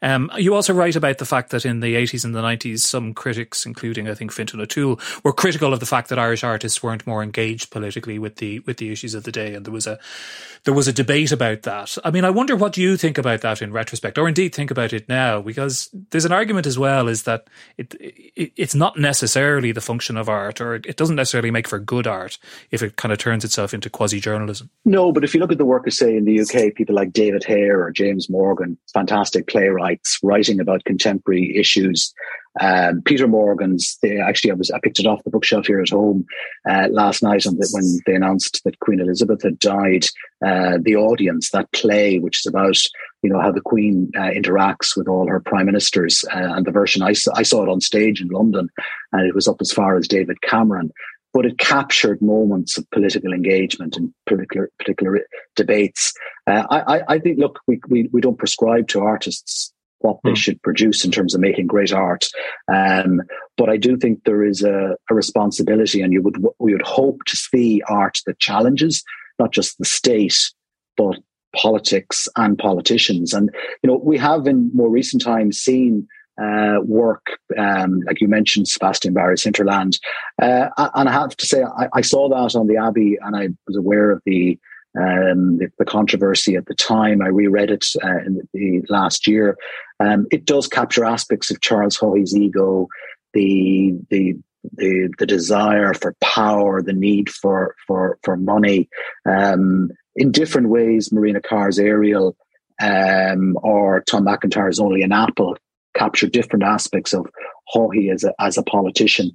Um, you also write about the fact that in the 80s and the 90s, some critics, including I think Fintan O'Toole, were critical of the fact that Irish artists weren't more engaged politically with the with the issues of the day, and there was a there was a debate about that. I mean, I wonder what you think about that in retrospect, or indeed think about it now, because there's an argument as well is that it, it it's not necessarily the function of art, or it doesn't necessarily make for good art if it kind of turns itself into quasi journalism. No, but if you look at the work of say in the UK, people like David Hare or James Morgan, fantastic playwrights writing about contemporary issues. Um, Peter Morgan's, they actually, I was, I picked it off the bookshelf here at home uh, last night the, when they announced that Queen Elizabeth had died. Uh, the audience, that play, which is about you know how the Queen uh, interacts with all her prime ministers, uh, and the version I, I saw it on stage in London, and it was up as far as David Cameron but it captured moments of political engagement and particular particular debates. Uh, I, I, think, look, we, we, we don't prescribe to artists what they mm. should produce in terms of making great art. Um, but I do think there is a, a, responsibility, and you would we would hope to see art that challenges not just the state, but politics and politicians. And you know, we have in more recent times seen uh, work, um, like you mentioned, Sebastian Barry's Hinterland. Uh, and I have to say, I, I, saw that on the Abbey, and I was aware of the um, the, the, controversy at the time. I reread it uh, in the, the, last year. Um, it does capture aspects of Charles Haughey's ego, the the the, the desire for power, the need for for for money, um, in different ways. Marina Carr's Ariel um, or Tom MacIntyre's Only an Apple capture different aspects of Haughey as a as a politician.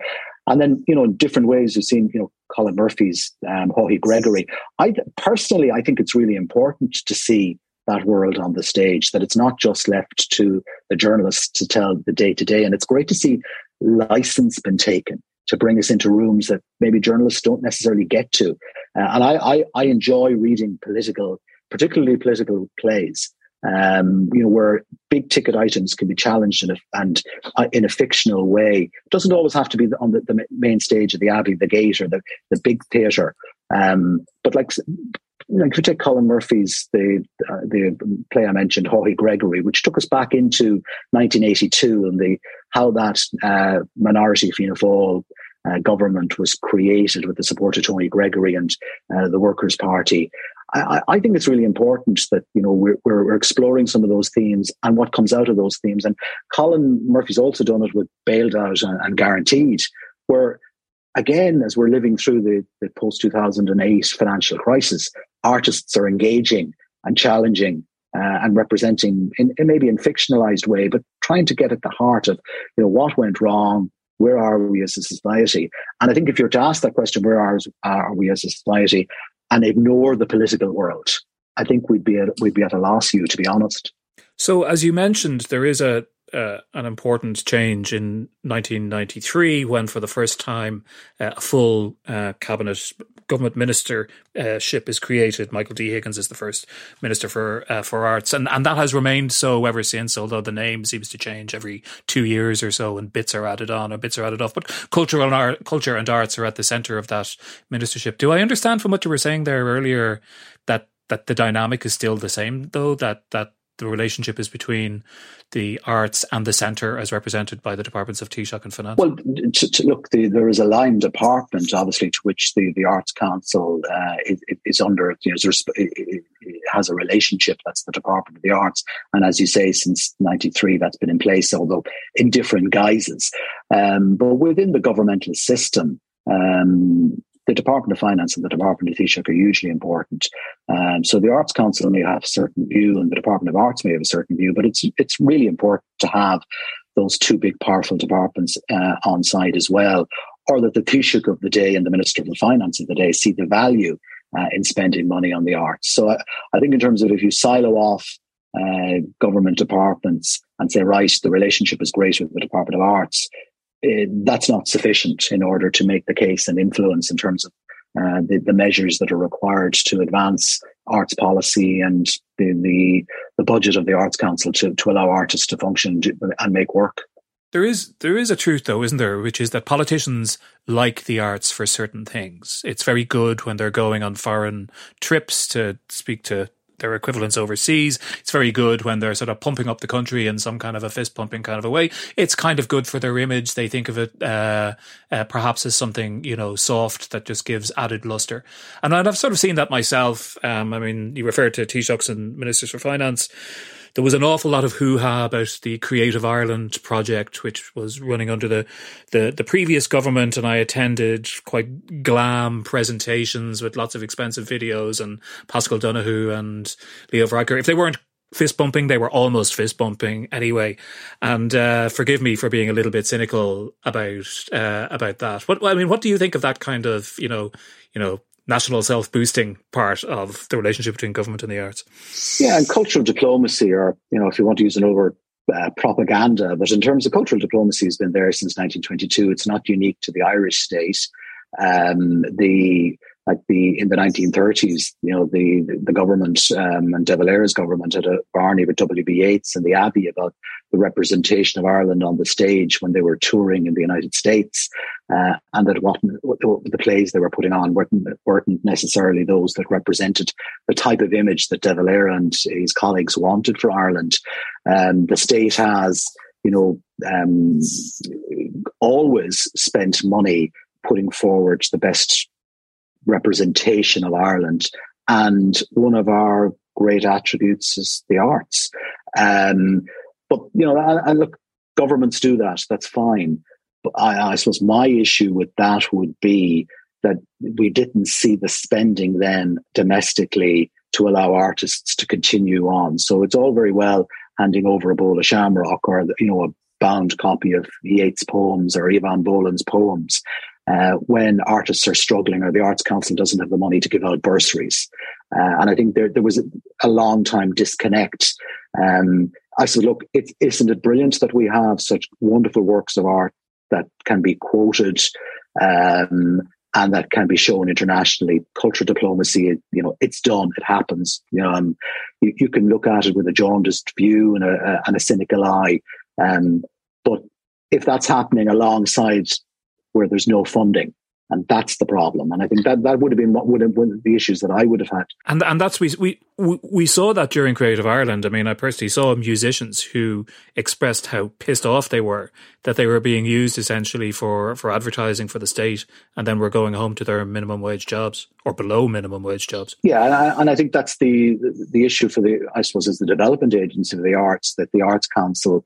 And then, you know, in different ways, you've seen, you know, Colin Murphy's um, Haughey Gregory. I personally, I think it's really important to see that world on the stage, that it's not just left to the journalists to tell the day to day. And it's great to see license been taken to bring us into rooms that maybe journalists don't necessarily get to. Uh, and I, I, I enjoy reading political, particularly political plays um, you know, where big ticket items can be challenged in a, and uh, in a fictional way. It doesn't always have to be on the, the main stage of the Abbey, the Gate, or the, the big theatre. Um, but like, you know, if you take Colin Murphy's the uh, the play I mentioned, Haughey Gregory, which took us back into 1982 and the how that uh, minority Fianna Fáil uh, government was created with the support of Tony Gregory and uh, the Workers' Party. I, I, think it's really important that you know we're, we're, exploring some of those themes and what comes out of those themes. And Colin Murphy's also done it with bailed out and, and guaranteed, where again, as we're living through the, the post two thousand and eight financial crisis, artists are engaging and challenging uh, and representing in, in, maybe in fictionalized way, but trying to get at the heart of you know what went wrong, where are we as a society? And I think if you're to ask that question, where are, are we as a society? and ignore the political world, I think we'd be at, we'd be at a loss you, to be honest. So, as you mentioned, there is a uh, an important change in 1993 when, for the first time, uh, a full uh, cabinet government ministership uh, is created. Michael D. Higgins is the first minister for uh, for arts, and and that has remained so ever since. Although the name seems to change every two years or so, and bits are added on or bits are added off. But cultural and art, culture and arts are at the centre of that ministership. Do I understand from what you were saying there earlier that that the dynamic is still the same, though that that the relationship is between the arts and the centre as represented by the departments of Taoiseach and Finance? Well, to, to look, the, there is a line department, obviously, to which the, the Arts Council uh, is, is, under, you know, it has a relationship. That's the Department of the Arts. And as you say, since 93, that's been in place, although in different guises. Um, but within the governmental system, um, the Department of Finance and the Department of Taoiseach are hugely important. Um, so the Arts Council may have a certain view, and the Department of Arts may have a certain view, but it's it's really important to have those two big, powerful departments uh, on side as well, or that the Taoiseach of the day and the Minister of the Finance of the day see the value uh, in spending money on the arts. So I, I, think in terms of if you silo off uh, government departments and say, right, the relationship is great with the Department of Arts, it, that's not sufficient in order to make the case and influence in terms of uh, the, the, measures that are required to advance arts policy and the, the, the budget of the Arts Council to, to allow artists to function and make work. There is there is a truth though, isn't there, which is that politicians like the arts for certain things. It's very good when they're going on foreign trips to speak to their equivalents overseas. It's very good when they're sort of pumping up the country in some kind of a fist pumping kind of a way. It's kind of good for their image. They think of it uh, uh, perhaps as something you know soft that just gives added luster. And I've sort of seen that myself. Um, I mean, you referred to Taoiseachs and ministers for finance there was an awful lot of hoo ha about the Creative Ireland project, which was running under the, the, the previous government, and I attended quite glam presentations with lots of expensive videos and Paschal Donohoe and Leo Varadkar. If they weren't fist bumping, they were almost fist bumping anyway. And uh, forgive me for being a little bit cynical about uh, about that. What I mean, what do you think of that kind of you know you know national self boosting part of the relationship between government and the arts. Yeah, and cultural diplomacy, or you know, if you want to use an over uh, propaganda, but in terms of cultural diplomacy, has been there since 1922. It's not unique to the Irish state. Um, the like the in the 1930s, you know, the the government um, and De Valera's government had a barney with W.B. Yeats and the Abbey about the representation of Ireland on the stage when they were touring in the United States, uh, and that what, the plays they were putting on weren't, weren't necessarily those that represented the type of image that De Valera and his colleagues wanted for Ireland. Um, the state has, you know, um, always spent money putting forward the best representation of Ireland. And one of our great attributes is the arts. Um, but, you know, and look, governments do that. That's fine. But I, I suppose my issue with that would be that we didn't see the spending then domestically to allow artists to continue on. So it's all very well handing over a bowl of shamrock or, you know, a bound copy of Yeats' poems or Eavan Boland's poems uh, when artists are struggling or the Arts Council doesn't have the money to give out bursaries. Uh, and I think there, there was a, a long time disconnect. Um, I said, look, it, isn't it brilliant that we have such wonderful works of art that can be quoted um, and that can be shown internationally? Cultural diplomacy, you know, it's done. It happens. You know, um, you, you, can look at it with a jaundiced view and a, and a cynical eye. Um, but if that's happening alongside where there's no funding. And that's the problem. And I think that, that would have been what would have been the issues that I would have had. And and that's we we we saw that during Creative Ireland. I mean, I personally saw musicians who expressed how pissed off they were that they were being used essentially for, for advertising for the state, and then were going home to their minimum wage jobs or below minimum wage jobs. Yeah, and I, and I think that's the the issue for the I suppose is the development agency of the arts that the Arts Council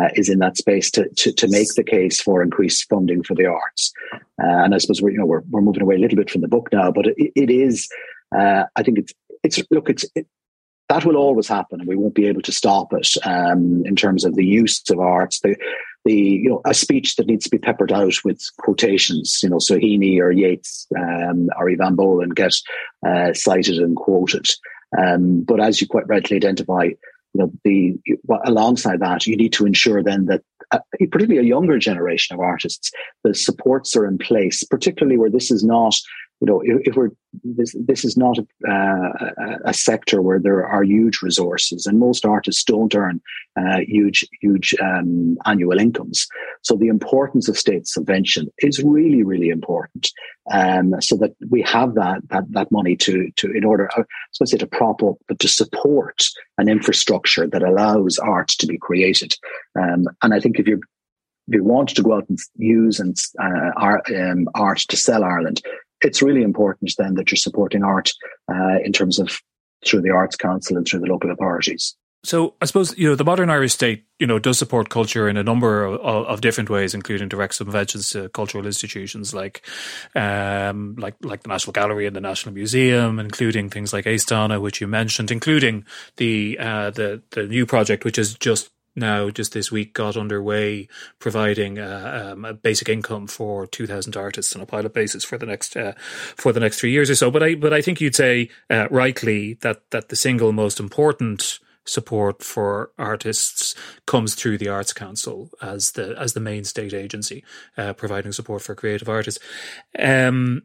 uh, is in that space to, to, to make the case for increased funding for the arts. Uh, and I suppose we're you know we're, we're moving away a little bit from the book now, but it, it is uh, I think it's it's look it's it, that will always happen, and we won't be able to stop it um, in terms of the use of arts. The the you know a speech that needs to be peppered out with quotations, you know, so Heaney or Yeats um, or Eavan Boland get uh, cited and quoted. Um, but as you quite rightly identify, know, the alongside that, you need to ensure then that, uh, particularly a younger generation of artists, the supports are in place, particularly where this is not you know, if, if we're this, this is not a, uh, a, sector where there are huge resources, and most artists don't earn uh, huge huge um, annual incomes. So the importance of state subvention is really really important, um, so that we have that that that money to to in order, uh, I say, to prop up, but to support an infrastructure that allows art to be created. Um, and I think if you if you want to go out and use and uh, art, um, art to sell Ireland, it's really important then that you're supporting art uh, in terms of through the Arts Council and through the local authorities. So I suppose you know the modern Irish state, you know, does support culture in a number of, of different ways, including direct subventions to cultural institutions like, um, like like the National Gallery and the National Museum, including things like Aosdána, which you mentioned, including the uh, the the new project, which is just now just this week got underway providing uh, um, a basic income for 2000 artists on a pilot basis for the next uh, for the next 3 years or so. But i but i think you'd say uh, rightly that that the single most important support for artists comes through the arts council as the as the main state agency uh, providing support for creative artists. Um,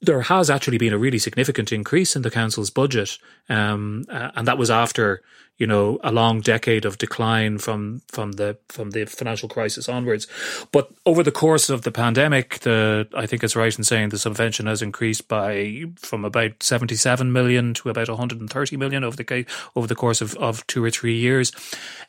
there has actually been a really significant increase in the council's budget, um, uh, and that was after you know a long decade of decline from from the from the financial crisis onwards. But over the course of the pandemic, the I think it's right in saying the subvention has increased by from about seventy seven million to about one hundred and thirty million over the over the course of, of two or three years.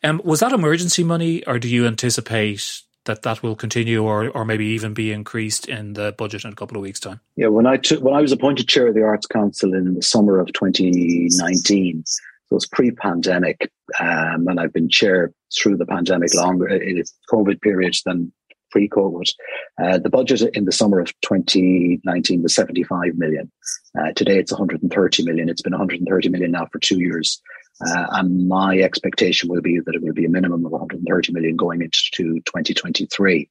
Um, was that emergency money, or do you anticipate that that will continue or or maybe even be increased in the budget in a couple of weeks' time? Yeah, when I took when I was appointed chair of the Arts Council in the summer of 2019, so it was pre-pandemic, um, and I've been chair through the pandemic longer in its COVID period than pre-COVID. Uh, the budget in the summer of 2019 was 75 million. Uh, today it's 130 million. It's been 130 million now for two years. Uh, and my expectation will be that it will be a minimum of 130 million going into 2023.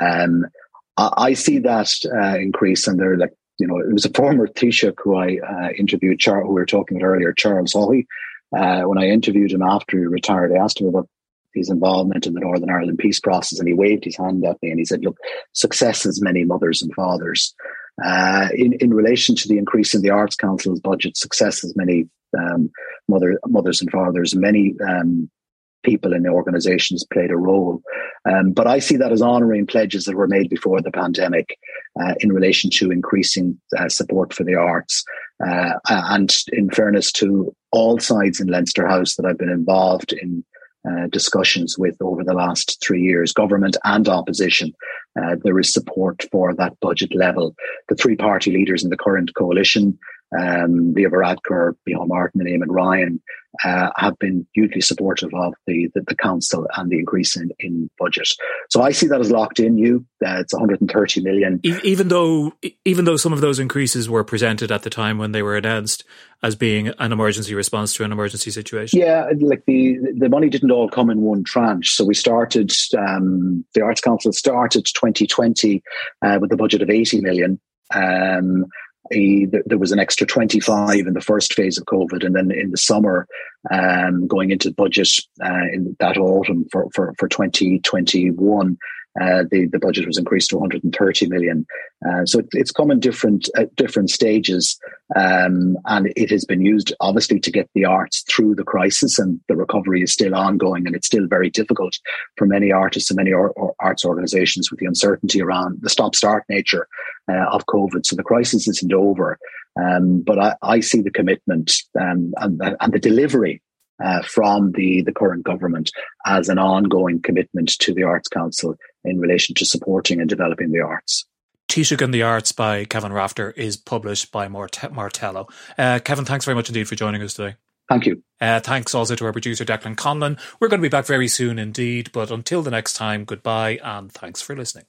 Um, I, I, see that uh, increase, and they're like, you know, it was a former Taoiseach who I uh, interviewed, Char- who we were talking about earlier, Charles Haughey. Uh, when I interviewed him after he retired, I asked him about his involvement in the Northern Ireland peace process, and he waved his hand at me and he said, "Look, success has many mothers and fathers." Uh, in in relation to the increase in the Arts Council's budget, success has many um, mother, mothers and fathers. Many um, people in the organizations played a role. Um, but I see that as honouring pledges that were made before the pandemic uh, in relation to increasing uh, support for the arts. Uh, and in fairness to all sides in Leinster House that I've been involved in uh, discussions with over the last three years, government and opposition, uh, there is support for that budget level. The three party leaders in the current coalition um, Leo Varadkar, Micheál Martin, and Eamon Ryan uh, have been hugely supportive of the, the, the, council and the increase in, in budget. So I see that as locked in. You, uh, it's 130 million. Even though, even though some of those increases were presented at the time when they were announced as being an emergency response to an emergency situation. Yeah, like the the money didn't all come in one tranche. So we started. Um, the Arts Council started 2020 uh, with a budget of 80 million. Um, he, there was an extra 25 in the first phase of COVID. And then in the summer, um, going into budget uh, in that autumn for, for, for 2021, uh, the the budget was increased to 130 million. Uh, so it, it's come in different at different stages, um, and it has been used obviously to get the arts through the crisis. And the recovery is still ongoing, and it's still very difficult for many artists and many or, or arts organisations with the uncertainty around the stop-start nature uh, of COVID. So the crisis isn't over. Um, but I, I, see the commitment um, and, and the delivery uh, from the, the current government as an ongoing commitment to the Arts Council in relation to supporting and developing the arts. Taoisigh and the Arts by Kevin Rafter is published by Mart- Martello. Uh, Kevin, thanks very much indeed for joining us today. Thank you. Uh, thanks also to our producer, Declan Conlon. We're going to be back very soon indeed, but until the next time, goodbye and thanks for listening.